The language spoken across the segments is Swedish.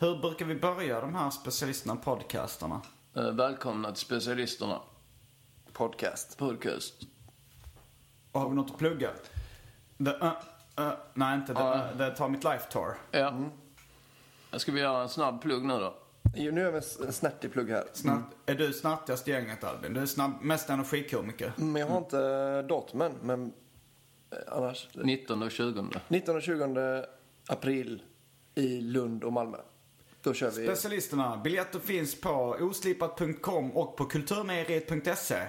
Hur brukar vi börja de här specialisterna podcasterna? Eh, välkomna till specialisterna. Podcast. Podcast. Och har vi något att plugga? The, uh, uh, nej, inte Ja. uh, the Ta Mitt Life Tour. Ja. Ska vi göra en snabb plugg nu då? Jo, nu har vi en snärtig plugg här. Snart, Är du snartigast i gänget Albin? Du är snabb, mest energikomiker. Men jag har inte datumen, men eh, annars. 19 och 20. 19 och 20 april i Lund och Malmö. Då kör vi. Specialisterna. Biljetter finns på oslipat.com och på kulturmejeriet.se.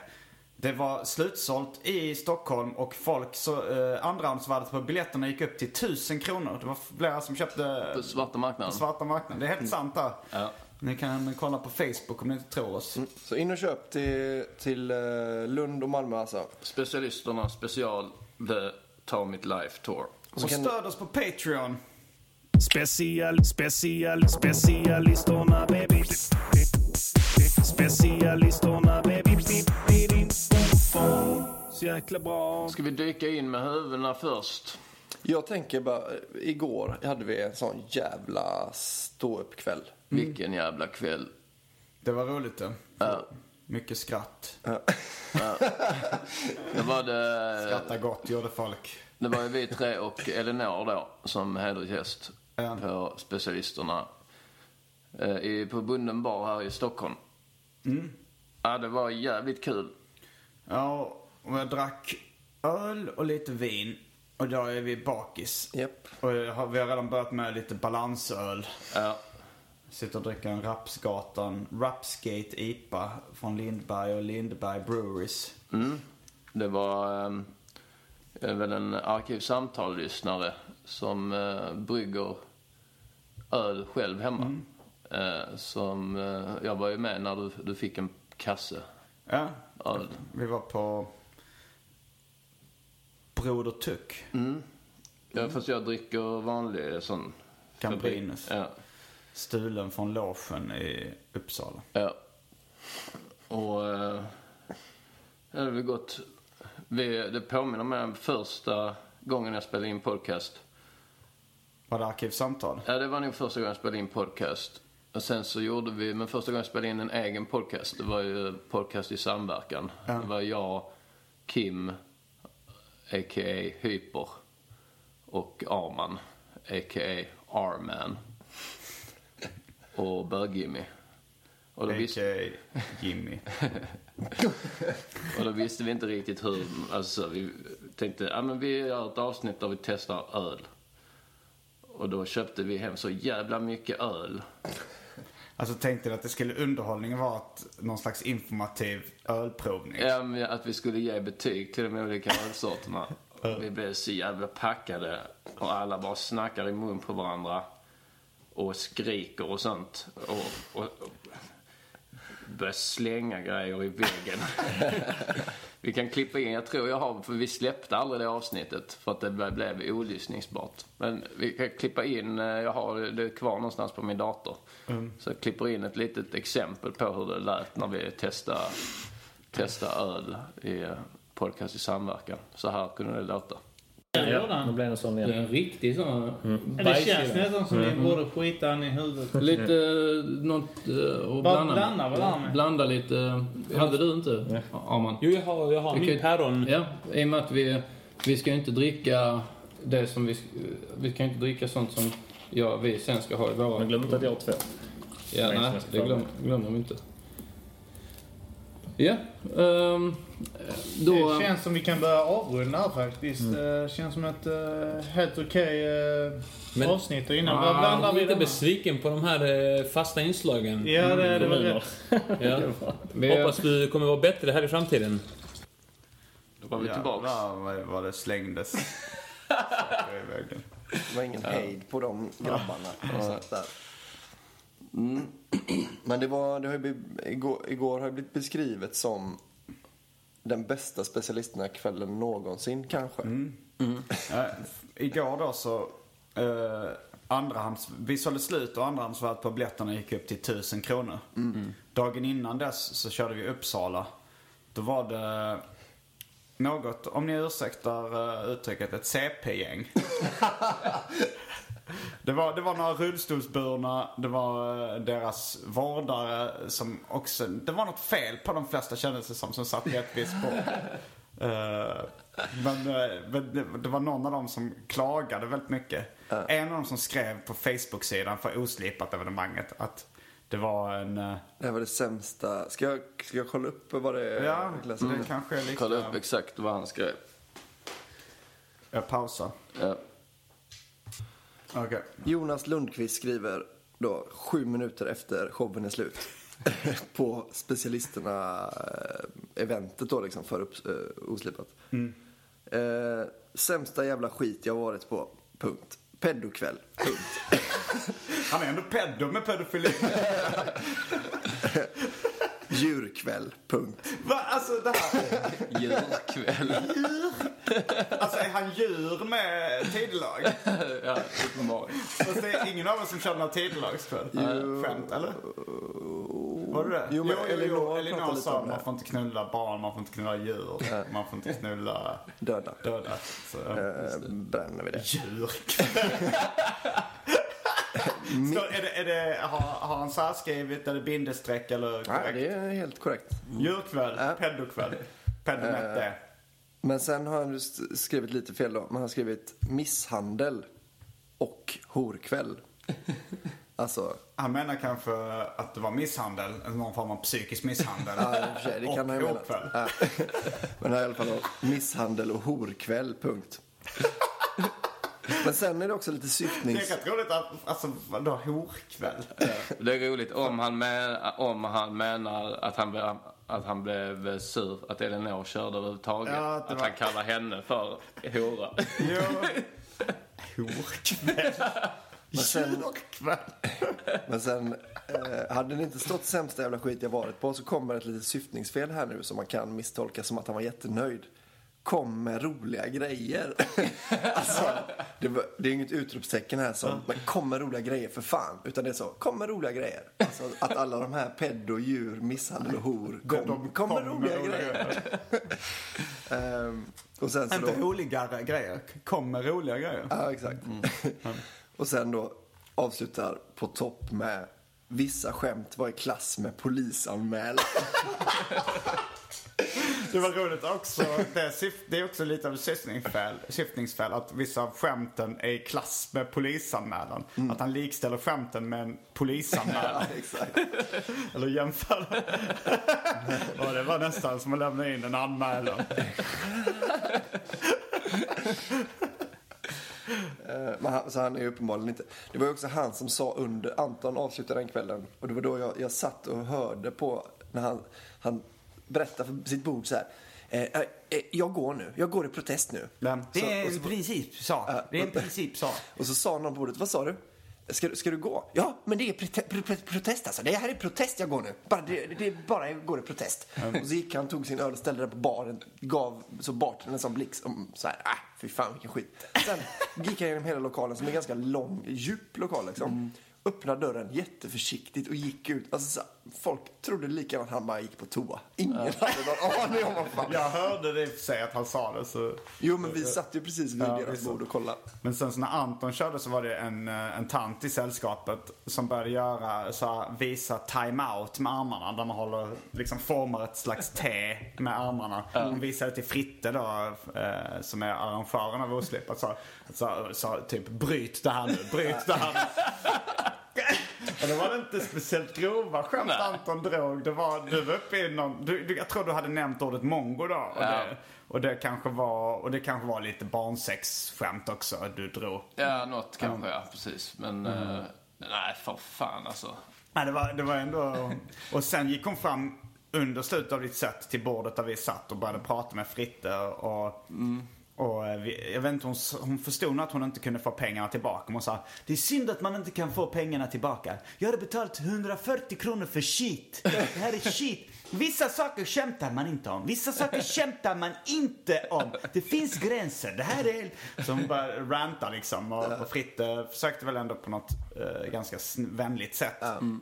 Det var slutsålt i Stockholm och folk så, eh, andrahandsvärdet på biljetterna gick upp till 1000 kronor. Det var flera som köpte På svarta marknaden. på svarta marknaden. Det är helt sant där. Ja. Ni kan kolla på Facebook om ni inte tror oss. Så in och köp till, till eh, Lund och Malmö alltså. Specialisterna special The Ta Mitt Life Tour. Och stöd oss på Patreon. Special, special, specialisterna baby. Specialisterna baby. Så jäkla bra. Ska vi dyka in med huvudena först? Jag tänker bara, eh, igår hade vi en sån jävla ståuppkväll. Vilken jävla kväll. Det var roligt det. Ja. Mycket skratt. Det var det... Skratta gott gjorde folk. Det var ju vi tre och Elinor då som hedersgäst På specialisterna eh, i, på Bunden bar här i Stockholm. Ja, det var jävligt kul. Ja, och jag drack öl och lite vin. Och då är vi bakis. Japp. Och har, vi har redan börjat med lite balansöl. Ja, Sitter och dricker en Rapsgatan Rapsgate IPA från Lindberg och Lindberg Breweries. det var eh, väl en arkivsamtal-lyssnare som eh, brygger öl själv hemma. Eh, som, eh, jag var ju med när du, du fick en kasse Ja, öl. vi var på Broder Tuck. Ja, fast jag dricker vanlig sån. Camprinus. Ja. Stulen från logen i Uppsala. Ja. Och eh, det har väl gått... Vi, det påminner mig om första gången jag spelade in podcast. Var det Arkivsamtal? Ja, det var nog första gången jag spelade in podcast. Och sen så gjorde vi, men första gången jag spelade in en egen podcast, det var ju podcast i samverkan. Det var jag, Kim, a.k.a. Hyper, och Arman, a.k.a. Arman. Och Bög-Jimmy. Och då visste... A.k.a. Jimmy. Och då visste vi inte riktigt hur, alltså vi tänkte, ja men vi gör ett avsnitt där vi testar öl. Och då köpte vi hem så jävla mycket öl. Alltså tänkte du att det skulle underhållningen vara att någon slags informativ ölprovning? Ja, men att vi skulle ge betyg till de olika ölsorterna. Vi blev så jävla packade och alla bara snackar i mun på varandra. Och skriker och sånt. Och, och, och börjar slänga grejer i väggen. Vi kan klippa in, jag tror jag har, för vi släppte aldrig det avsnittet för att det blev olyssningsbart. Men vi kan klippa in, eh, jag har det kvar någonstans på min dator. Så jag klipper in ett litet exempel på hur det lät när vi testade, testade öl i eh, podcast i samverkan. Så här kunde det låta. Ja, Då blir det sån det är igen. en riktig sån Det bajsig känns nästan som vi borde skita i huvudet. Lite eh, något eh, och Bara blanda, blanda med? blanda lite. eh, Hade du inte? Arman? Jo, jag har, jag har Vi min päron. Ja, i och med att vi, vi ska ju inte dricka det som vi... Vi kan inte dricka sånt som ja, vi sen ska ha i våra... Men glöm inte att jag har två. Ja, Nej, det glöm, glömmer vi inte. Ja, ehm, då... Det känns som vi kan börja avrunda här faktiskt. Det känns som ett eh, helt okej uh, Men- avsnitt. Och innan Vad Ah, blandar vi lite denna? besviken på de här eh, fasta inslagen. Ja, det, det var rätt. Ja. vi, Hoppas du kommer vara bättre här i framtiden. då var vi tillbaks. Jävlar vad, vad det slängdes. Det var ingen hejd på de grabbarna. där. Mm. Men det, var, det har ju igår, igår har det blivit beskrivet som den bästa specialisterna-kvällen någonsin kanske. Eh, igår då så, uh, andrahands, vi sålde slut och andrahandsvärdet på biljetterna gick upp till 1000 kronor. Dagen innan dess så körde vi Uppsala. Då var det något, om ni ursäktar uh, uttrycket, ett CP-gäng. Det var, det var några rullstolsburna, det var eh, deras vårdare som också... Det var något fel på de flesta kändes det som, som satt i ett visst spår. Eh, men eh, men det, det var någon av dem som klagade väldigt mycket. En av dem som skrev på Facebook-sidan för oslipat evenemanget att det var en... Det här var det sämsta. Ska jag, ska jag kolla upp vad det är? ja, det kanske är lite... Kolla upp exakt vad han skrev. Jag pausar. Ja. Okej. Jonas Lundqvist skriver då sju minuter efter showen är slut. på specialisterna-eventet då liksom för upp, uh, oslipat. Eh, sämsta jävla skit jag varit på. Punkt. Pedokväll. Punkt. Han är ändå pedo med pedofili. Djurkväll. Punkt. Va? Alltså det här... Djurkväll. Alltså är han djur med tidelag? ja, uppenbarligen. Fast det är ingen av oss som kör några tidelagskväll. Skämt, eller? Var det det? Jo, men Elinor Elinor pratade lite sa det. man får inte knulla barn, man får inte knulla djur, man får inte knulla Döda. döda. Så, Eh, bränner vi det. Djurkväll. Så är det, är det, har, har han särskrivit, är det bindestreck eller Nej, korrekt? det är helt korrekt. Djurkväll, pedokväll. Pedo med det. Men sen har han skrivit lite fel då. Man har skrivit misshandel och horkväll. Alltså, Han menar kanske att det var misshandel, någon form av psykisk misshandel. ja, i och för sig, det kan och han ju mena. Ja. Men det är i alla fall då, misshandel och horkväll, punkt. Men sen är det också lite Det syftnings... är rätt roligt att, alltså vadå horkväll? Det är roligt om han, men, om han menar att han, att han blev sur att Elinor körde överhuvudtaget. Ja, att var- han kallar henne för hora. Horkväll. Men sen, men sen eh, hade det inte stått sämsta jävla skit jag varit på så kommer ett litet syftningsfel här nu som man kan misstolka som att han var jättenöjd. Kom med roliga grejer. alltså, det, var, det är inget utropstecken här som men kom med roliga grejer för fan. Utan det är så, kom med roliga grejer. Alltså, att alla de här pedo, djur, misshandel och hor kom, De kom med kom roliga med grejer. Ehm, och sen så Inte då, roligare grejer. Kom med roliga grejer. Ja, exakt. och sen då avslutar på topp med vissa skämt var i klass med polisanmälan. Det var roligt också. Det det är också lite av syftningsfel, syftningsfel att vissa av skämten är i klass med polisanmälan. Att han likställer skämten med en polisanmälan. exakt. Eller jämför. Och det var nästan som att lämna in en anmälan. Eh, Men han, så han är uppenbarligen inte... Det var ju också han som sa under... Anton avslutade den kvällen. Och det var då jag, jag satt och hörde på när han, han berättade för sitt bord så här. Eh, eh, eh, jag går nu. Jag går i protest nu. Men det är en principsak. Det är en principsak. Och så sa någon på bordet, vad sa du? Ska, du- ska du gå? Ja, men det är prote pro pro protest alltså. Det här är protest jag går nu. Bara, det, det är bara jag går i protest. Och så gick han, tog sin öl och ställde den på baren. Gav så bartendern en sån blick som så här, äh, fy fan vilken skit. Sen gick han genom hela lokalen som är ganska lång, djup lokal liksom. Öppnade dörren jätteförsiktigt och gick ut. Alltså, så, folk trodde lika gärna att han bara gick på toa. Ingen hade någon aning om vad fan. Jag hörde det för sig att han sa det. Så... Jo, men vi satt ju precis vid Ja, deras visst. bord och kollade. Men sen så när Anton körde så var det en, eh, en tant i sällskapet som började göra, så här, visa time-out med armarna. Där man håller, liksom formar ett slags T med armarna. Hon visade till Fritte då, eh, som är arrangören av Oslipat. Så, så, så typ bryt det här nu, bryt det här nu. Det var inte speciellt grova skämt Anton drog. Det var, du var uppe i någon, du, du, jag tror du hade nämnt ordet mongo då. Och, Ja. det, och, det kanske var, och det kanske var lite barnsexskämt också du drog. Ja, något kanske, ja. Precis. Men, eh, nej, för fan alltså. Nej, det var, det var ändå... Och sen gick hon fram under slutet av ditt set till bordet där vi satt och började prata med Fritte. Och, och eh, vi, jag vet inte, hon, hon förstod nog att hon inte kunde få pengarna tillbaka. Hon sa, det är synd att man inte kan få pengarna tillbaka. Jag hade betalt 140 kronor för shit. Det här är shit. Vissa saker skämtar man inte om. Vissa saker skämtar man inte om. Det finns gränser. Det här är... Så hon började ranta liksom. Och, och Fritte försökte väl ändå på något eh, ganska vänligt sätt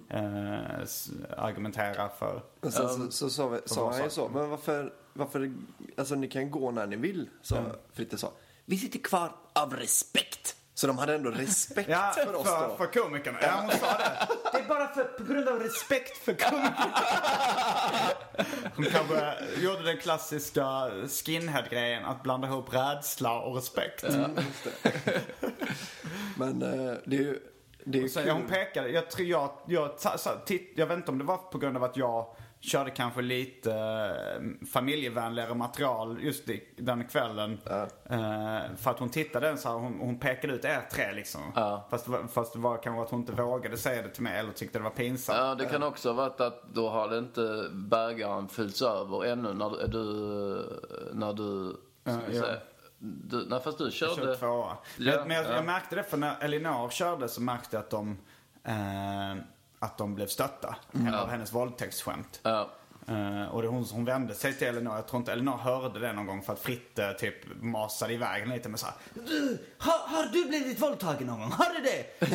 eh, s- argumentera för... Och sen så, så, han ju sa så, men varför, varför, alltså ni kan gå när ni vill, sa Fritte sa. Vi sitter kvar av respekt. Så de hade ändå respekt Ja, för oss för, då. för komikerna. Ja, hon sa det. Det är bara för, på grund av respekt för komikerna. Hon kanske gjorde den klassiska skinhead-grejen att blanda ihop rädsla och respekt. Men eh, det är ju, det är ja, hon pekade, jag tror jag, jag, titt, jag vet inte om det var på grund av att jag körde kanske lite eh, familjevänligare material just i, den kvällen. Eh, för att hon tittade så här, hon, hon pekade ut er tre liksom. Fast, det var- fast det var kanske att hon inte vågade säga det till mig eller tyckte det var pinsamt. Ja, det kan också ha varit att då har det inte bägaren fyllts över ännu när du, när du, ska ja. säga, du, nej fast du Jag körde, körde tvåa. Ja, men jag, ja. jag märkte det för när Elinor körde så märkte jag att de, eh, att de blev stötta av hennes våldtäktsskämt. ja, Eh, och det, hon, hon vände sig till Elinor. Jag tror inte Elinor hörde det någon gång för att Fritte typ masade iväg lite med såhär. Du, har, har du blivit våldtagen någon gång? Har du det?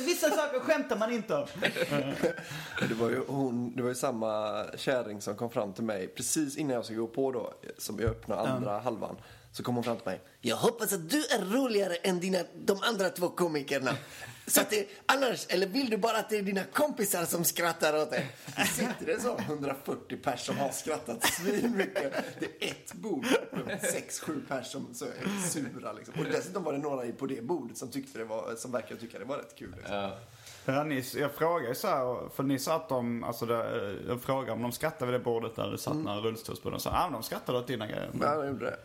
Vissa saker skämtar man inte om. Det var ju, hon, det var ju samma kärring som kom fram till mig precis innan jag skulle gå på då, som jag öppnade andra halvan. Så kom hon fram till mig. Jag hoppas att du är roligare än dina, de andra två komikerna. Så att det, annars, eller vill du bara att det är dina kompisar som skrattar åt dig? Det sitter det så 140 pers som har skrattat svinmycket. Det är ett bord, sex, sju pers som så är sura liksom. Och dessutom var det några på det bordet som tyckte det var, som verkade tycka det var rätt kul. Liksom. Ja, ni, jag frågade så här, för ni sa att de, alltså det, jag frågade om de skrattade vid det bordet där det satt några rullstolsbord. De sa att de skrattade åt dina grejer. Ja, de gjorde det.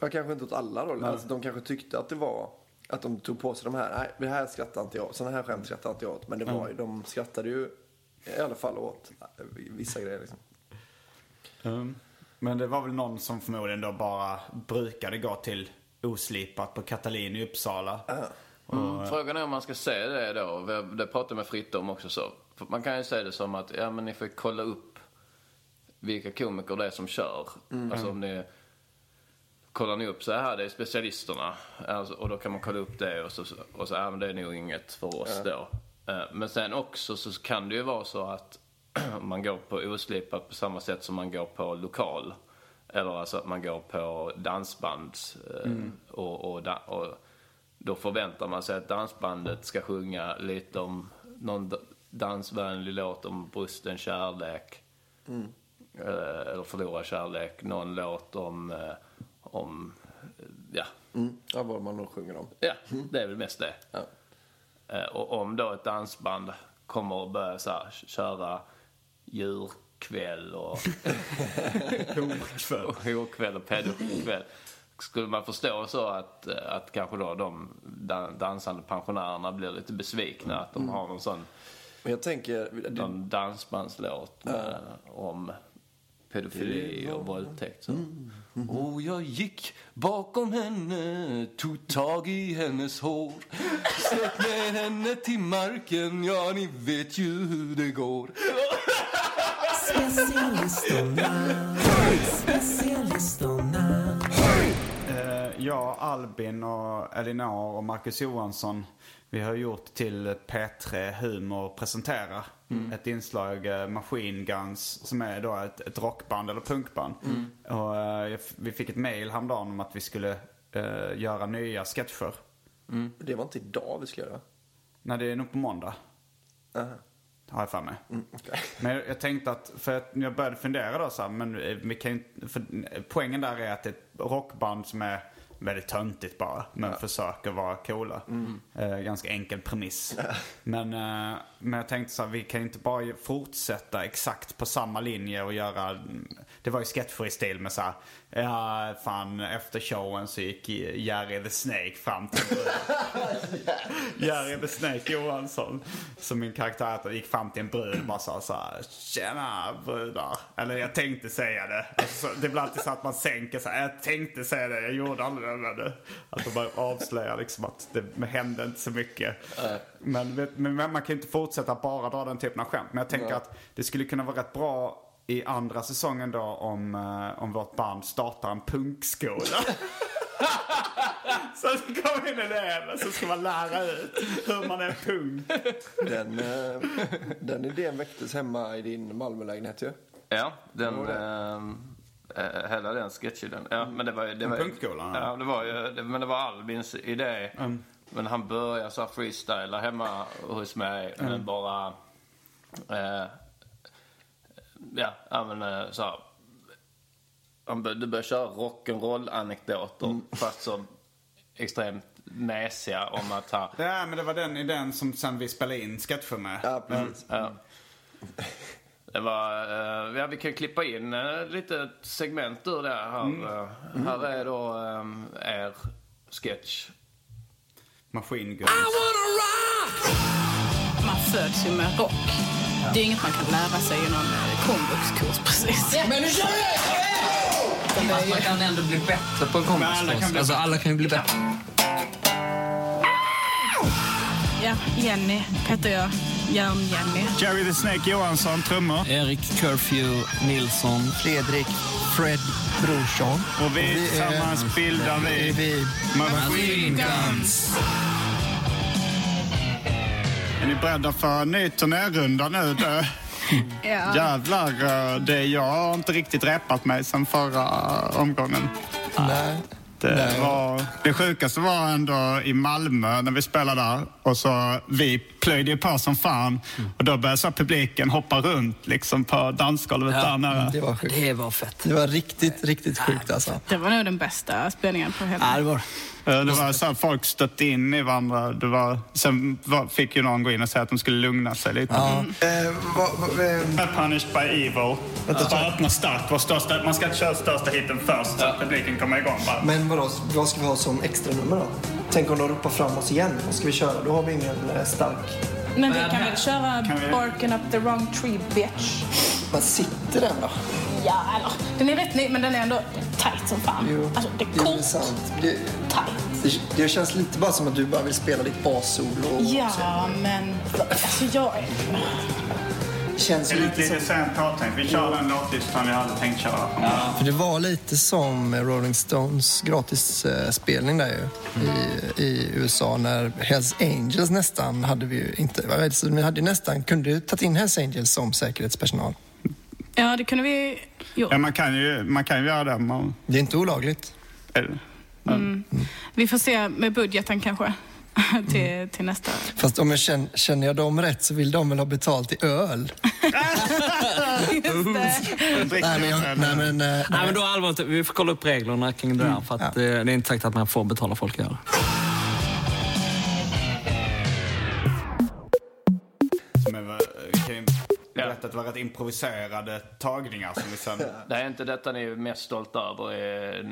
Jag kanske inte åt alla då. Alltså, de kanske tyckte att det var att de tog på sig de här. Nej, det här skrattar inte jag Sådana här skämt skrattar inte jag åt. Men det var ju, de skrattade ju i alla fall åt eh, vissa grejer liksom. Mm. Men det var väl någon som förmodligen då bara brukade gå till oslipat på Katalin i Uppsala. Mm. Frågan är om man ska se det då. Vi- Det pratade med Fritte om också så. Man kan ju säga det som att, ja men ni får kolla upp vilka komiker det är som kör. Alltså om ni kollar ni upp så här, det är specialisterna. Alltså, och då kan man kolla upp det och så, och så ja men det är nog inget för oss då. Eh, Men sen också så kan det ju vara så att man går på oslipat på samma sätt som man går på lokal. Eller alltså att man går på dansband. eh, Och, och, da- och då förväntar man sig att dansbandet ska sjunga lite om någon dansvänlig låt om brusten kärlek. Eh, Eller förlorad kärlek. Någon låt om, om eh, ja, Mm. Ja, vad man nog sjunger om. ja, det är väl mest det. Ja. Eh, Och om då ett dansband kommer och börjar så här, köra djurkväll och Horkväll. och horkväll och pedokväll. Skulle man förstå så att, eh, att kanske då de dan- dansande pensionärerna blir lite besvikna att de har någon sån Men jag tänker, någon dansbandslåt med, om pedofili och våldtäkt. Så. Och jag gick bakom henne, tog tag i hennes hår Släpp ner henne till marken, ja ni vet ju hur det går Eh, jag, Albin och Elinor och Marcus Johansson. Vi har gjort till P3 Humor presenterar. Ett inslag, eh, Machine Guns, som är då ett, ett rockband eller punkband. Och, eh, jag f- vi fick ett mail häromdagen om att vi skulle eh, göra nya sketcher. Det var inte idag vi skulle göra. Nej, det är nog på måndag. Aha. Har jag för mig. okej. Men jag, tänkte att, för att jag började fundera då så här, men vi kan för poängen där är att det är ett rockband som är väldigt töntigt bara, men försöker vara coola. Eh, ganska enkel premiss. men, eh, men jag tänkte så här, vi kan ju inte bara fortsätta exakt på samma linje och göra, det var ju sketcher i stil med så här, ja fan efter showen så gick Jerry the Snake fram till Jerry the Snake Johansson, som min karaktär heter, gick fram till en brud och bara sa så här, Tjena brudar. Eller jag tänkte säga det. Alltså, så- det blir alltid så att man sänker sig. Jag tänkte säga det, jag gjorde aldrig det. Att de bara avslöjar liksom att det hände inte så mycket. Men, men man kan ju inte fortsätta bara dra den typen av skämt. Men jag tänker att det skulle kunna vara rätt bra i andra säsongen då om, eh, om vårt band startar en punkskola. Så kommer in elever så ska man lära ut hur man är punk. Den, eh, den idén väcktes hemma i din Malmölägenhet ju. Ja, den... Eh, hela den sketchen. Den. Ja, men det var, ju- det var, punkskolan, ja. Det var ju, det, men det var Albins idé. Men han började så här freestyla hemma hos mig. Men bara... Eh, ja, ja, men eh, så här. Han bör, du började köra rock'n'roll-anekdoter. Fast så extremt mesiga om att ha... Ja, men det var den idén som sen vi spelade in sketcher med. Ja, precis. Ja. Det var, eh, ja, vi kan klippa in uh, lite segment ur det här. Eh, Här är då eh, er sketch. Machine Guns. Man föds ju med rock. Det är inget man kan lära sig i någon eh, komvuxkurs precis. Men nu kör Fast man kan ändå bli bättre på en alla kan kompiskurs. bli Alltså alla kan ju bli bättre. Ja, Jenny heter jag. Järn-Jenny. Jerry the Snake Johansson, trummor. Erik Curfew Nilsson. Fredrik Fred Brorsson. Och vi tillsammans bildar vi vi Machine Guns. Är ni beredda för en ny turnérrunda nu? Det, Ja. jävlar, eh, det, jag har inte riktigt repat mig sen förra omgången. Nej. Det, var, det sjukaste var ändå i Malmö när vi spelade där. Och så, vi plöjde ju på som fan. Och då började så publiken hoppa runt liksom på dansgolvet där nere. Det var sjukt. Det var fett. Det var riktigt, riktigt sjukt alltså. Det var nog den bästa spelningen på hela... Ja, det var Det var så här, folk stötte in i varandra. Det var, sen var, fick ju någon gå in och säga att de skulle lugna sig lite. Ja. Eh, vad, eh, Punished by Evil. Vänta, bara öppna starkt. Vår största, man ska köra största hiten först så att publiken kommer igång bara. men vadå, vad ska vi ha som extra nummer då? Tänk om de ropar fram oss igen. Vad ska vi köra? Då har vi ingen eh, stark. Men vi kan väl köra Kan vi- Barking up the wrong tree bitch. Vad sitter den då? Ja, eller den är rätt ny men den är ändå tight som fan. Jo, Alltså det är sant. Det, Tight. det, det känns lite bara som att du bara vill spela ditt bassolo. Ja, men alltså jag känns Det är lite lite som... sent påtänkt. Vi kör den låtlistan vi hade tänkt köra. För det var lite som Rolling Stones gratisspelning där ju i, i USA när Hells Angels nästan hade vi ju inte, vad vet, så vi hade ju nästan, kunde ju tagit in Hells Angels som säkerhetspersonal. Ja, det kunde vi gjort. Ja, man kan ju, man kan ju göra det. Man, Det är inte olagligt. eller, Vi får se med budgeten kanske. till, till nästa. Fast om jag känner, känner jag dem rätt så vill de väl ha betalt i öl. Nej men, jag, nej, men, eh, Nej, men då allvarligt, vi får kolla upp reglerna kring det där. För att Ja. eh, det är inte sagt att man får betala folk öl. Ju berätta att det var rätt improviserade tagningar som vi sen... Det är inte detta ni är mest stolta över, eh,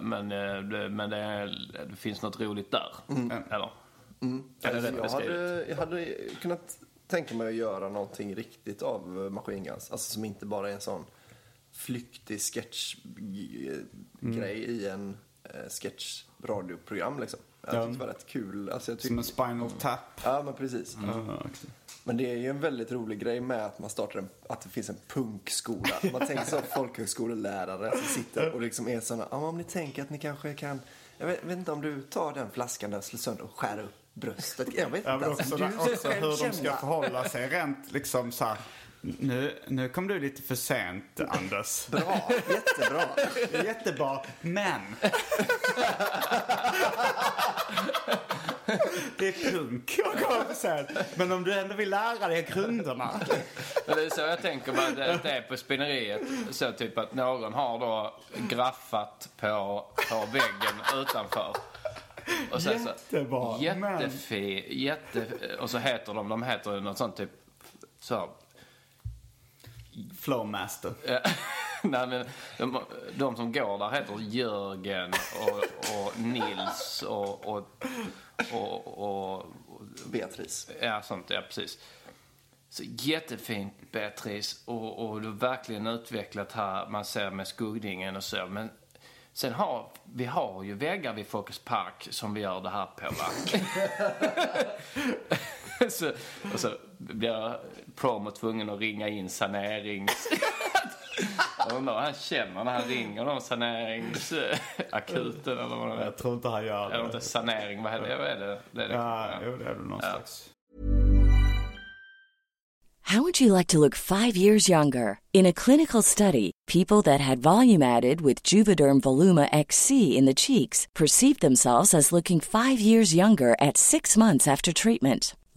men, eh, det, men det, är, det finns något roligt där. Eller? Är det rätt jag, beskrivet? hade, jag hade kunnat tänka mig att göra någonting riktigt av eh, Machine Guns. Alltså som inte bara är en sån flyktig sketchgrej i en eh, sketchradioprogram liksom. Jag Ja. tyckte det var rätt kul. Alltså, jag tyck- Som en Spinal Tap. Ja, men precis. Ja, okej. Men det är ju en väldigt rolig grej med att man startar en, att det finns en punkskola. Man tänker så folkhögskolelärare som sitter och liksom är såna, ja men om ni tänker att ni kanske kan, jag vet, vet inte om du tar den flaskan där, slår sönder och skär upp bröstet. Jag vet Ja, inte. men också, du också hur de ska förhålla sig rent liksom så här. Nu, nu kom du lite för sent, Anders. Bra, jättebra. Jättebra, men... Det är punk att komma för sent. Men om du ändå vill lära dig grunderna. Men det är så jag tänker mig det- det är på spinneriet. Så typ att någon har då graffat på, på väggen utanför. Och sen Jättebra, Så, jättefi, jätte, och så heter de, de heter något sånt typ så. Flowmaster. Nej, men de, de som går där heter Jörgen och, och Nils och, och, och, och, och Beatrice. Ja, sånt. Ja, precis. Så jättefint, Beatrice. Och, och du har verkligen utvecklat här. Man ser med skuggningen och så. Men sen har vi har ju väggar vid Folkets Park som vi gör det här på, va? så, och så blir promo tvungen att ringa in sanerings... Jag undrar vad han känner när han ringer någon saneringsakuten eller vad det är. Jag tror inte han gör Eller inte det. sanering, vad är det? Vad är det? det, är det. Ja, jo, det är det någon Ja. slags. How would you like to look five years younger? In a clinical study, people that had volume added with Juvederm Voluma XC in the cheeks perceived themselves as looking five years younger at six months after treatment.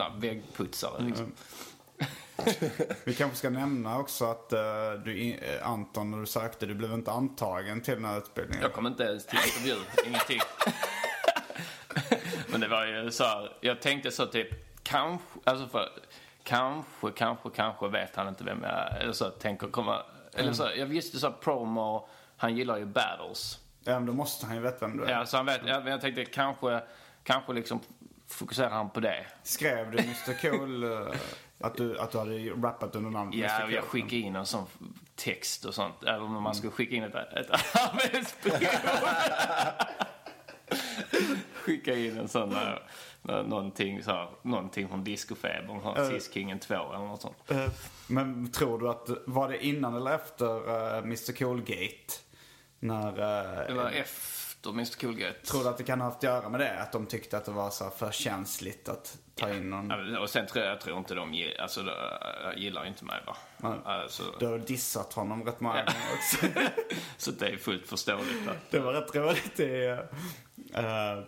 Ja, väggputsare liksom. Vi kanske ska nämna också att eh, du, eh, Anton, när du sökte, du blev inte antagen till den här utbildningen. Jag kom inte ens till intervju, ingenting. Men det var ju så här, jag tänkte så typ, kanske, alltså för, kanske, kanske, kanske vet han inte vem jag är. Eller så tänker komma, eller så, jag visste så att promo, han gillar ju battles. Ja, men då måste han ju veta vem du är. Ja, så han vet, jag, jag tänkte kanske, kanske liksom fokuserar han på det. Skrev du Mr Cool eh, att, du, att du hade rappat under namnet Ja, Mr Cool? jag skickade in en sån text och sånt. Eller om man skulle skicka in ett, ett arbetsprov. skicka in en sån där, nå- någonting, så här, någonting från discofebern, uh, Eh. Cis-Kingen 2 eller något sånt. Eh, Men tror du att, var det innan eller efter uh, Mr Cool-gate? När... eh, Det var efter Mr Coolgate. Tror du att det kan ha haft att göra med det? Att de tyckte att det var så för känsligt att ta in någon... Ja, Och sen tror jag, jag tror inte de gi- alltså, de, äh, gillar inte mig va. Alltså, Du har dissat honom rätt många gånger också. så det är fullt förståeligt. Va? Det var rätt roligt i... eh,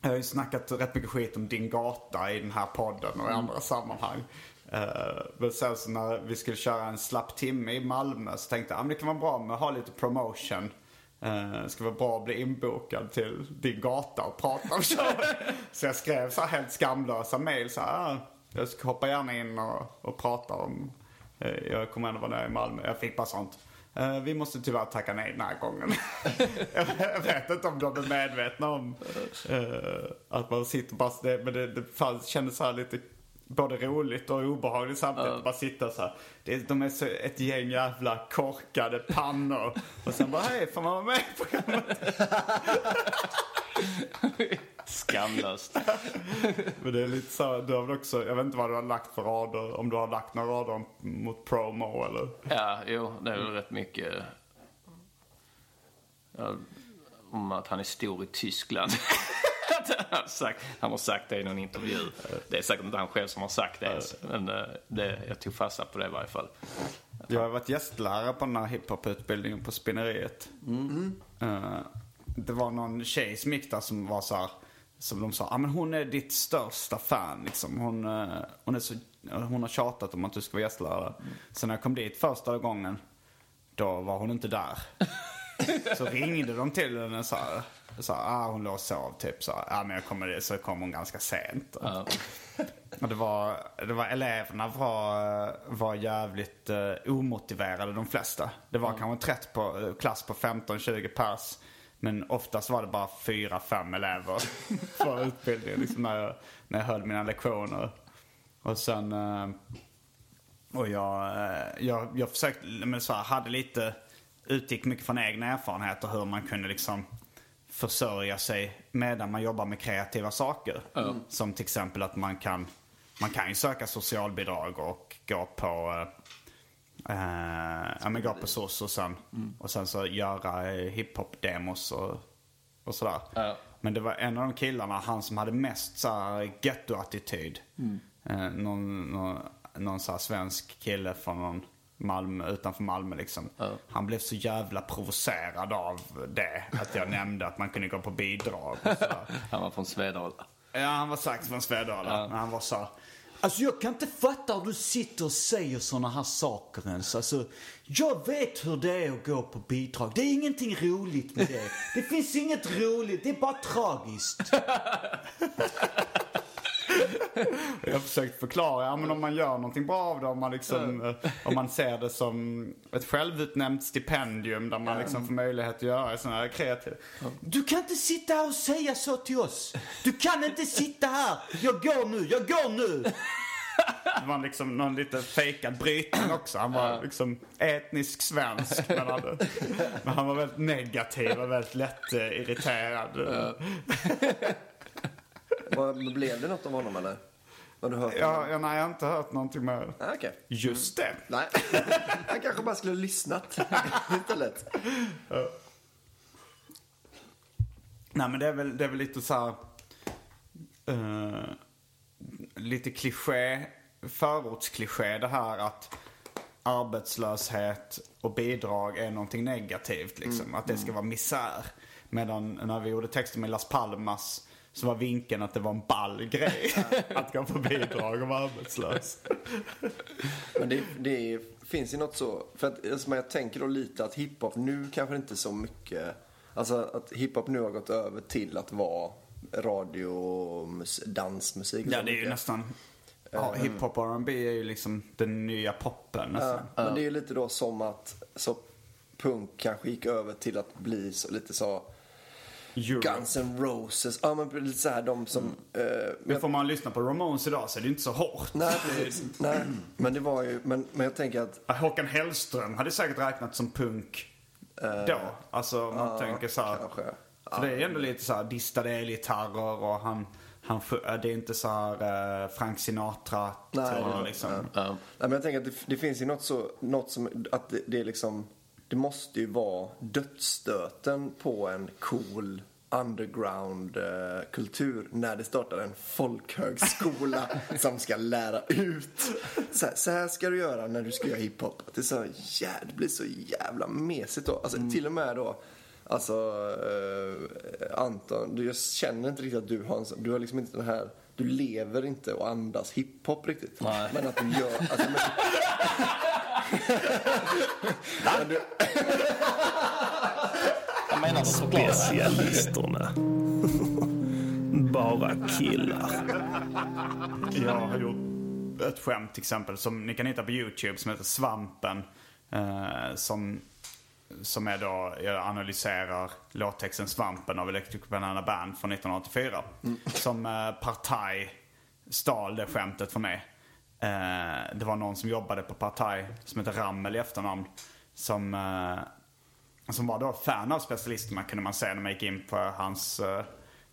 Jag har ju snackat rätt mycket skit om din gata i den här podden och i andra sammanhang. Eh, Men sen så när vi skulle köra en slapp timme i Malmö så tänkte jag att det kan vara bra med att ha lite promotion. Det ska vara bra att bli inbokad till din gata och prata om showen. Så jag skrev så här helt skamlösa mail så här. "Ah, Jag ska hoppa gärna in och, och prata om, eh, jag kommer ändå vara där i Malmö. Jag fick bara sånt. "Eh, Vi måste tyvärr tacka nej den här gången. jag jag vet inte om de är medvetna om att man sitter bara, det, men det, det fanns, kändes så här lite både roligt och obehagligt samtidigt. Ja. Bara sitta så här. Det, de är så ett gäng jävla korkade pannor. Och sen bara, hej, får man vara med i programmet? Skamlöst. Men det är lite så, du har väl också, jag vet inte vad du har lagt för rader, om du har lagt några rader mot promo eller? Ja, jo, det är väl rätt mycket ja, om att han är stor i Tyskland. Att han, har sagt, han har sagt det i någon intervju. Det är säkert inte han själv som har sagt det ens. Men eh, det, jag tog fasta på det i varje fall. Jag har varit gästlärare på den här hiphop-utbildningen på Spinneriet. Eh, det var någon tjej som gick där som var så här, som de sa, ah, men hon är ditt största fan liksom. Hon, eh, hon, är så, hon har tjatat om att du ska vara gästlärare. Så när jag kom dit första gången, då var hon inte där. Så ringde de till henne så här. Så här, ah, hon låg och sov typ. Så, här, ah, men jag kommer, så kom hon ganska sent. Och det var, det var eleverna var, var jävligt uh, omotiverade de flesta. Det var kanske en på, eh, klass på 15-20 pers. Men oftast var det bara 4-5 elever för utbildningen liksom när, jag, när jag höll mina lektioner. Och sen... eh, och jag, eh, jag, jag försökte, men så här, hade lite, utgick mycket från egna erfarenheter hur man kunde liksom försörja sig medan man jobbar med kreativa saker. Som till exempel att man kan, man kan ju söka socialbidrag och gå på eh, ja, men gå på SOS och sen, och sen så göra eh, hiphop-demos och, och sådär. Men det var en av de killarna, han som hade mest så här getto-attityd. Eh, någon, någon, någon så här svensk kille från någon Malmö, utanför Malmö liksom. Han blev så jävla provocerad av det. Att jag nämnde att man kunde gå på bidrag sådär. Han var från Svedala. Ja, han var sagt från Svedala. Men han var så Alltså jag kan inte fatta hur du sitter och säger såna här saker ens. Alltså, jag vet hur det är att gå på bidrag. Det är ingenting roligt med det. Det finns inget roligt, det är bara tragiskt. Jag har försökt förklara, ja, men om man gör någonting bra av det, om man, liksom, eh, om man ser det som ett självutnämnt stipendium där man liksom får möjlighet att göra sådana här kreativa... Du kan inte sitta här och säga så till oss. Du kan inte sitta här. Jag går nu, jag går nu. Det var liksom någon lite fejkad brytning också. Han var liksom etnisk svensk. Men, hade, men han var väldigt negativ och väldigt lätt eh, irriterad. Vad, blev det något av honom eller? Har du hört Ja, ja, nej, jag har inte hört någonting mer. Ah, okej. Just det. Nej, han kanske bara skulle ha lyssnat istället. Nej men det är väl, det är väl lite så här, eh, lite kliché, förortskliché det här att arbetslöshet och bidrag är någonting negativt liksom. Att det ska vara misär. Medan när vi gjorde texten med Las Palmas så var vinkeln att det var en ball grej att gå på bidrag och vara arbetslös. Men det, det finns ju något så, för att alltså, jag tänker då lite att hiphop nu kanske inte så mycket, alltså att hiphop nu har gått över till att vara radio och mus- dansmusik. och Ja det är ju nästan, ja, hiphop och R&B är ju liksom den nya poppen Ja, nästan. men det är ju lite då som att så punk kanske gick över till att bli så, lite så Guns N' Roses, ja men lite så här de som... eh, Men får man lyssna på Ramones idag så är det inte så hårt. Nej, precis. Nej, men det var ju, men, men jag tänker att... Håkan Hellström hade säkert räknat som punk då. Alltså man ja, tänker så här. kanske. För det är ändå lite så här distade elgitarrer och han, han, det är inte så här eh, Frank Sinatra Nej, det- liksom. Nej, men jag tänker att det, det finns ju något så, något som, att det, det är liksom, det måste ju vara dödsstöten på en cool underground eh, kultur när det startar en folkhögskola som ska lära ut. Så här, så här ska du göra när du ska göra hiphop. Att Det, är så, jä, det blir så jävla mesigt då. Alltså till och med då Alltså, eh, Anton, du, jag känner inte riktigt att du har en Du har liksom inte den här... Du lever inte och andas hiphop riktigt. Nej. Men att du gör... Alltså, men, du, Jag menar Specialisterna. Bara killar. Jag har gjort ett skämt till exempel som ni kan hitta på YouTube som heter Svampen. Eh, som, som är då, jag analyserar låttexten Svampen av Electric Banana Band från 1984. Som eh, Partaj stal det skämtet från mig. Eh, det var någon som jobbade på Partaj som heter Rammel i efternamn. Som, eh, som var då fan av specialisterna kunde man säga när man gick in på hans eh,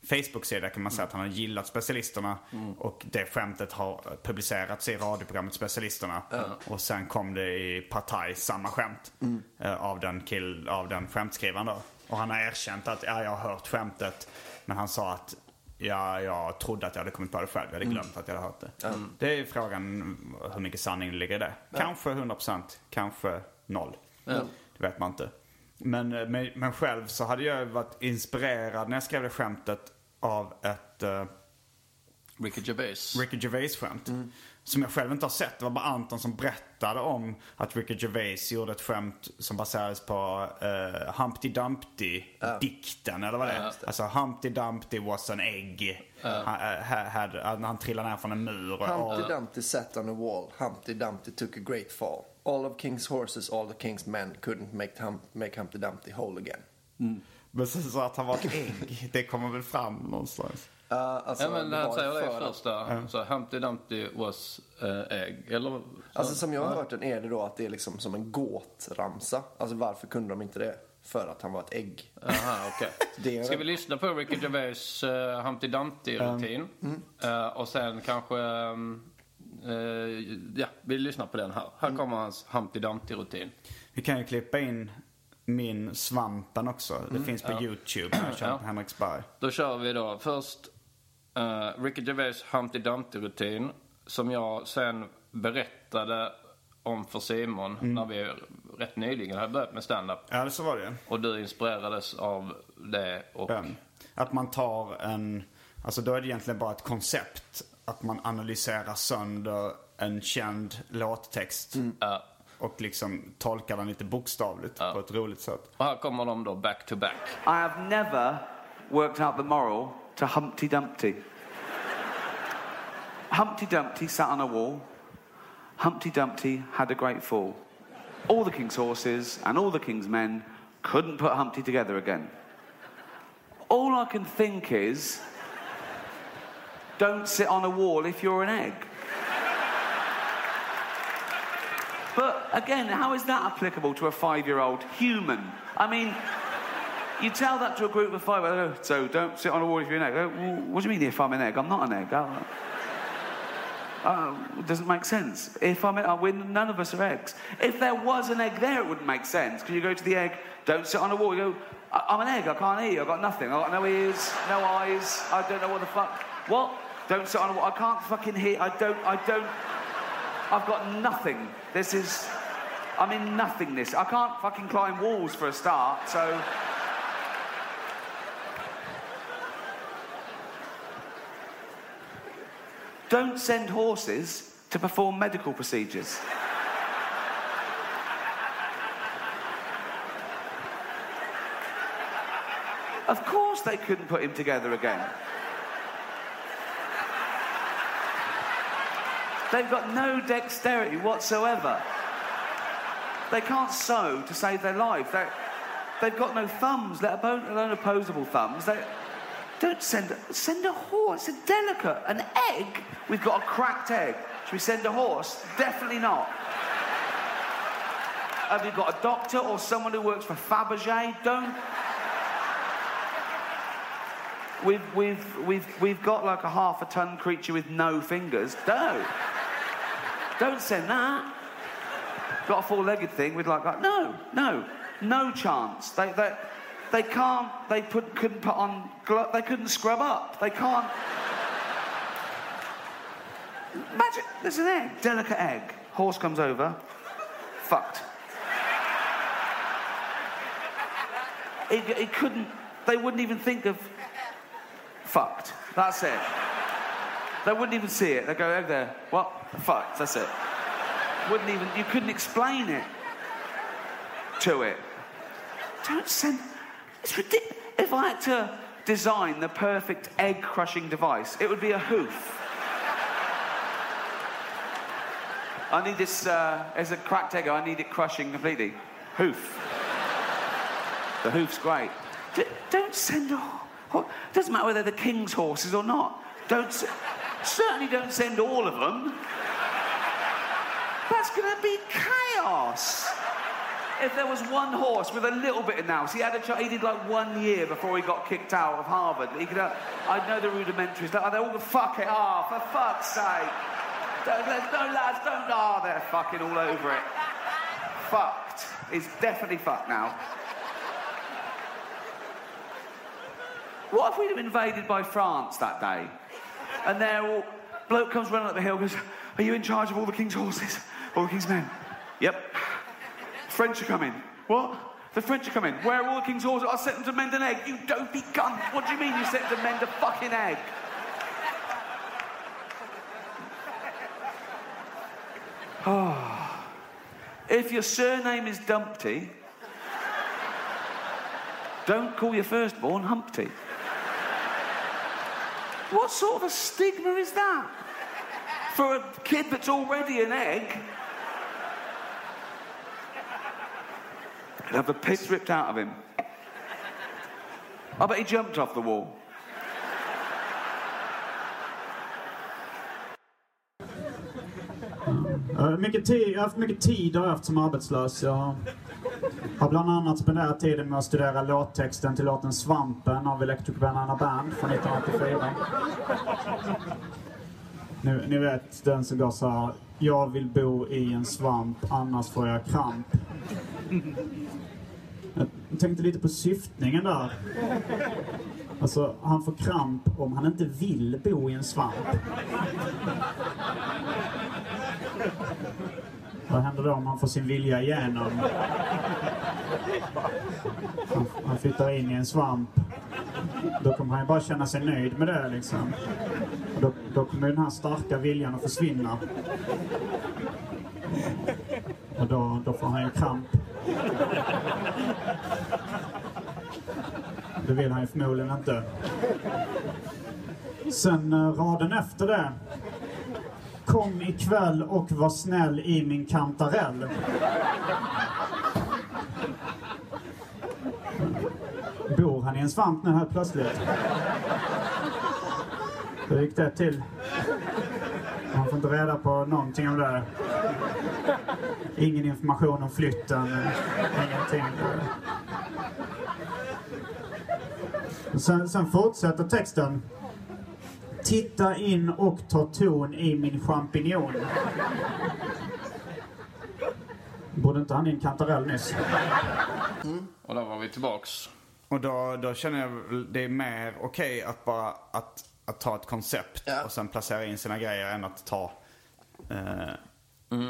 Facebook-sida kan man säga att han har gillat specialisterna. Och det skämtet har publicerats i radioprogrammet Specialisterna. Och sen kom det i Partaj samma skämt. eh, av, den kill, av den skämtskrivaren då. Och han har erkänt att ja, jag har hört skämtet. Men han sa att ja, jag trodde att jag hade kommit på det själv. Jag hade glömt att jag hade hört det. Mm. Det är frågan hur mycket sanning det ligger i det. Kanske 100%, kanske noll. Ja. Det vet man inte. Men, eh, men, men själv så hade jag varit inspirerad när jag skrev det skämtet av ett uh, Ricky Gervais. Ricky Gervais-skämt. Som jag själv inte har sett. Det var bara Anton som berättade om att Ricky Gervais gjorde ett skämt som baserades på uh, Humpty Dumpty-dikten. Eller vad det är. Alltså Humpty Dumpty was an egg. Han, eh, had, had, han trillade ner från en mur. och- Humpty Dumpty sat on a wall. Humpty Dumpty took a great fall. All of King's horses, all the King's men couldn't make, hum- make Humpty Dumpty whole again. Men sen så att han var ett ägg, det kommer väl fram någonstans. Uh, alltså, ja men det han säger det för att- först där. Så Humpty Dumpty was uh, egg. Eller? Så, Alltså som jag har hört den är det då att det är liksom som en gåtramsa. Alltså varför kunde de inte det? För att han var ett ägg. Aha, okej. Det är- Ska vi lyssna på Ricky Gervais uh, Humpty Dumpty-rutin? Eh, och sen kanske... eh, ja, vi lyssnar på den här. Här kommer hans Humpty Dumpty-rutin. Vi kan ju klippa in min Svampen också. Det finns på Ja. YouTube när jag kör Ja. på Henriksberg. Då kör vi då först uh, Ricky Gervais Humpty Dumpty-rutin. Som jag sen berättade om för Simon när vi rätt nyligen hade börjat med stand-up. Ja, det så var det Och du inspirerades av det och... Ja. Att man tar en, alltså då är det egentligen bara ett koncept. Att man analyserar sönder en känd låttext. Ja. Och liksom tolkar den lite bokstavligt på ett roligt sätt. Och här kommer de då back to back. I have never worked out the moral to Humpty Dumpty. Humpty Dumpty sat on a wall. Humpty Dumpty had a great fall. All the king's horses and all the king's men couldn't put Humpty together again. All I can think is don't sit on a wall if you're an egg. But again, how is that applicable to a five year old human? I mean, you tell that to a group of five, oh, so don't sit on a wall if you're an egg. Oh, well, what do you mean if I'm an egg? I'm not an egg. Oh, oh, doesn't make sense. If I'm an, we're, none of us are eggs. If there was an egg there, it wouldn't make sense. Because you go to the egg, don't sit on a wall. You go, "I- I'm an egg, I can't eat, I've got nothing. I've got no ears, no eyes, I don't know what the fuck. What? Don't sit on a wall. I can't fucking hear, I don't, I don't. I've got nothing. This is. I'm in nothingness. I can't fucking climb walls for a start, so. Don't send horses to perform medical procedures. Of course they couldn't put him together again. They've got no dexterity whatsoever. They can't sew to save their life. They, they've got no thumbs, let alone opposable thumbs. They, don't send send a horse. It's a delicate. An egg. We've got a cracked egg. Should we send a horse? Definitely not. Have you got a doctor or someone who works for Fabergé? Don't. We've, we've, we've, we've got like a half a ton creature with no fingers. No. Don't send that. Got a four legged thing with like, like no, no, no chance. They, they, they can't, they put, couldn't put on, they couldn't scrub up. They can't. Imagine, there's an egg, delicate egg. Horse comes over, fucked. it, it couldn't, they wouldn't even think of fucked. That's it. They wouldn't even see it. They go over there, what? Fucked, that's it. Wouldn't even, you couldn't explain it to it. Don't send, it's ridiculous. If I had to design the perfect egg crushing device, it would be a hoof. I need this, uh, as a cracked egg, I need it crushing completely. Hoof. The hoof's great. D- don't send a ho- Doesn't matter whether they're the king's horses or not. Don't s- certainly don't send all of them. That's going to be chaos. If there was one horse with a little bit of nous, he had a ch- he did like one year before he got kicked out of Harvard. He could, uh, I know the rudimentaries. Oh, they're all fuck it off for fuck's sake. Don't, don't, don't, lads, don't. Ah, they're fucking all over it. Fucked. It's definitely fucked now. What if we'd have invaded by France that day? And they're all. Bloke comes running up the hill goes, Are you in charge of all the king's horses? All the king's men? Yep. French are coming. What? The French are coming. Where are all the king's horses? I sent them to mend an egg. You dopey cunt. What do you mean you sent them to mend a fucking egg? Oh. If your surname is Dumpty, don't call your firstborn Humpty. What sort of a stigma is that? For a kid that's already an egg? And have the piss ripped out of him. I bet he jumped off the wall. Eh, mycket tid, jag har haft mycket tid har jag haft som arbetslös. Jag har bland annat spenderat tiden med att studera låttexten till låten Svampen av Electric Banana Band från 1984. Ni, ni vet den som går så här. Jag vill bo i en svamp, annars får jag kramp. Jag tänkte lite på syftningen där. Alltså, han får kramp om han inte vill bo i en svamp. Vad händer då om han får sin vilja igenom? Han, han flyttar in i en svamp. Då kommer han ju bara känna sig nöjd med det liksom. Och Då, då kommer den här starka viljan att försvinna. Och då, då får han ju kramp. Det vill han ju förmodligen inte. Sen eh, raden efter det. Kom ikväll och var snäll i min kantarell. Bor han i en svamp nu helt plötsligt? Hur gick det till? Man får inte reda på någonting om det. Ingen information om flytten. Ingenting. Sen, sen fortsätter texten. Titta in och ta ton i min champinjon. Borde inte han i en kantarell nyss? Och där var vi tillbaks. Och då, då känner jag det är mer okej att bara att, att ta ett koncept och sen placera in sina grejer än att ta... Eh,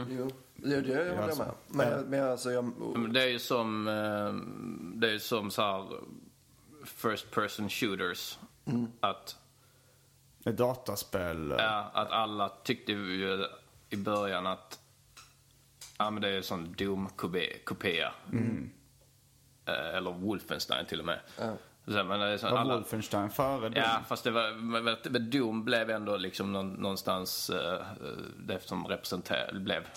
Jo, det, det håller jag med. Men, men alltså, jag, Det är ju som, eh, det är ju som så här first person shooters. Mm. Att, ett dataspel. ja, att alla tyckte ju i början att ja, men det är en sån Doom-kopia. Mm. Eh, Eller Wolfenstein till och med. Så, men det är så, Var alla, Wolfenstein före Doom? Ja, fast det var, men- Doom blev ändå liksom någon, någonstans eh, det som representerade, blev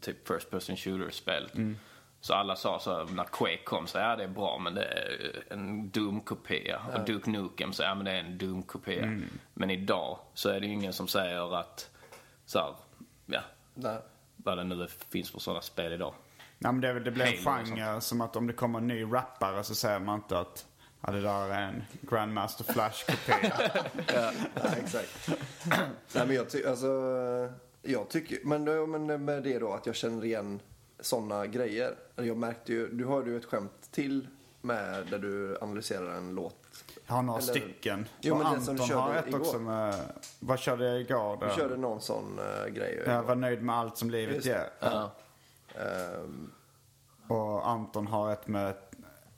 typ first person shooter-spelet. Mm. Så alla sa så när Quake kom, så ja det är bra men det är en Doom-kopia. Ja. Och Duke Nukem, så ja men det är en Doom-kopia. Mm. Men idag så är det ju ingen som säger att, så här, ja, Nej. vad det nu finns för sådana spel idag. Nej, men det, det blir en genre som att om det kommer en ny rappare så säger man inte att ja, det där är en Grandmaster Flash-kopia. ja, ja, exakt. Nej, men jag, ty- alltså, jag tycker, men, men med det då att jag känner igen sådana grejer. Jag märkte ju, du har ju ett skämt till med där du analyserar en låt. Jag har några Eller- stycken. Jo, men den som du Anton har ett igår. också med... Vad körde jag igår? Du Då? körde någon sån uh, grej. Jag var nöjd med allt som livet ger. Ja. Ehm, Och Anton har ett med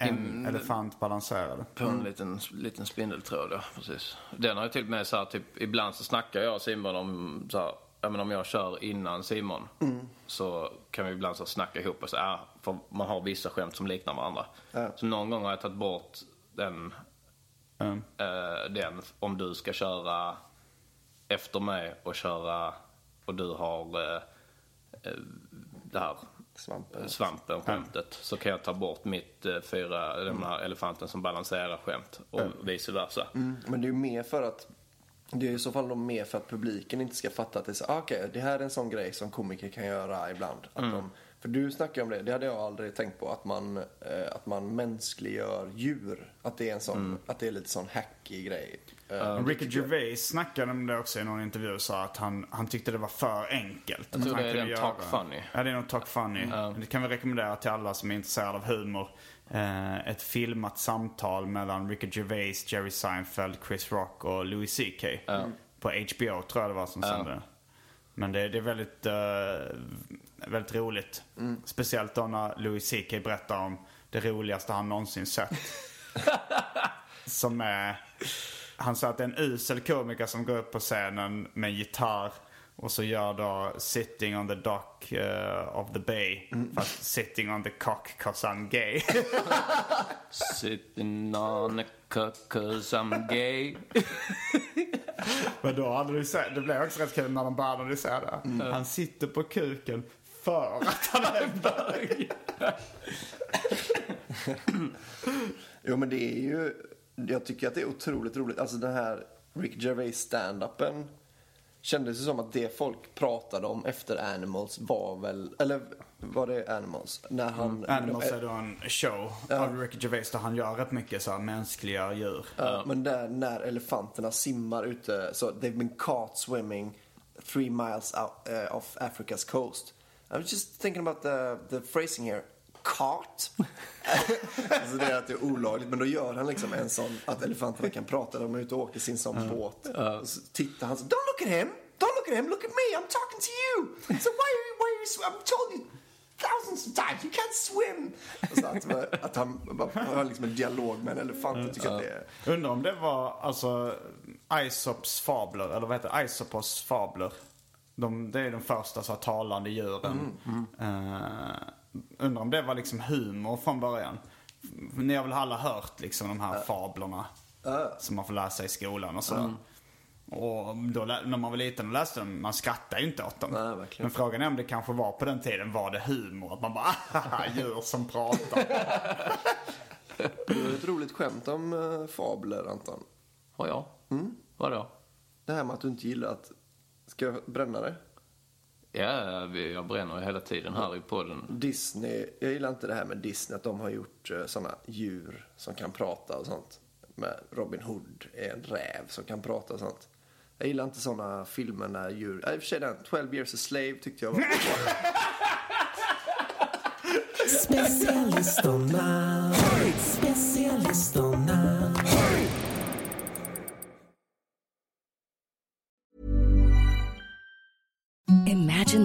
En elefant balanserade. På en liten, liten spindeltråd, ja. Precis. Den har ju till och med så här, typ, ibland så snackar jag och Simon om så här, ja, men om jag kör innan Simon Mm. så kan vi ibland så snacka ihop så, ja, för man har vissa skämt som liknar varandra. Ja. Så någon gång har jag tagit bort den, eh, den om du ska köra efter mig och köra och du har eh, det här Svampen. svampen skämtet så kan jag ta bort mitt eh, fyra, den här elefanten som balanserar skämt och Mm. vice versa. Mm, men det är ju mer för att det är i så fall då mer för att publiken inte ska fatta att det är så, ah, okej, det här är en sån grej som komiker kan göra ibland. Att Mm. de, för du snackar om det, det hade jag aldrig tänkt på, att man, eh, att man mänskliggör djur. Att det är en sån, Mm. att det är lite sån hackig grej. Det Ricky Gervais snackade om det också i någon intervju och sa att han, han tyckte det var för enkelt. Jag tror det är den Talk Funny. Ja, det är nog Talk Funny. Det kan vi rekommendera till alla som är intresserade av humor. Eh, ett filmat samtal mellan Ricky Gervais, Jerry Seinfeld, Chris Rock och Louis CK. På HBO tror jag det var som sände det. Men det, det är väldigt, eh, väldigt roligt. Mm. Speciellt då när Louis CK berättar om det roligaste han någonsin sett. som är... Han sa att det är en usel komiker som går upp på scenen med en gitarr och så gör då sitting on the dock eh, of the bay. Fast sitting on the cock cause I'm gay. Sitting on a cock 'cause I'm gay. Men då hade du sett, det blev också rätt kul när de började analysera det. Han sitter på kuken för att han är bög. Jo men det är ju, jag tycker att det är otroligt roligt. Alltså den här Rick Gervais stand-upen kändes ju som att det folk pratade om efter Animals var väl, eller var det Animals? När han... Animals är då en show av Ricky Gervais där han gör rätt mycket så här mänskliga djur. Ja, men där när elefanterna simmar ute, så they've been caught swimming three miles out, uh, off Africa's coast. I was just thinking about the, the phrasing here. Caught? alltså det är att det är olagligt, men då gör han liksom en sån att elefanterna kan prata. De är ute och åker sin sån båt. Och så tittar han så, don't look at him! Don't look at him, look at me, I'm talking to you! So why are you, why are you, I've told you thousands of times, you can't swim! Och så att, att han bara har liksom en dialog med en elefant. Jag tycker att det är... Undrar om det var alltså Aesops fabler, eller vad heter det? Aesopos fabler. De, det är de första så här, talande djuren. Uh, undrar om det var liksom humor från början. Ni har väl alla hört liksom de här fablerna som man får läsa i skolan och sådär. Och då, när man var liten och läste dem, man skrattade ju inte åt dem. Men frågan är om det kanske var på den tiden, var det humor? Att man bara, "Ahaha, djur som pratar. Du har ett roligt skämt om uh, fabler, Anton. Har jag? Mm. Vadå? Det här med att du inte gillar att... Ska jag bränna det? Ja, vi- jag bränner ju hela tiden här i podden. Disney, jag gillar inte det här med Disney, att de har gjort uh, sådana djur som kan prata och sånt. Med Robin Hood är en räv som kan prata och sånt. Jag gillar inte sådana filmer när djur... Ja, I och för sig den, 12 years a slave tyckte jag var... Specialisterna, specialisterna.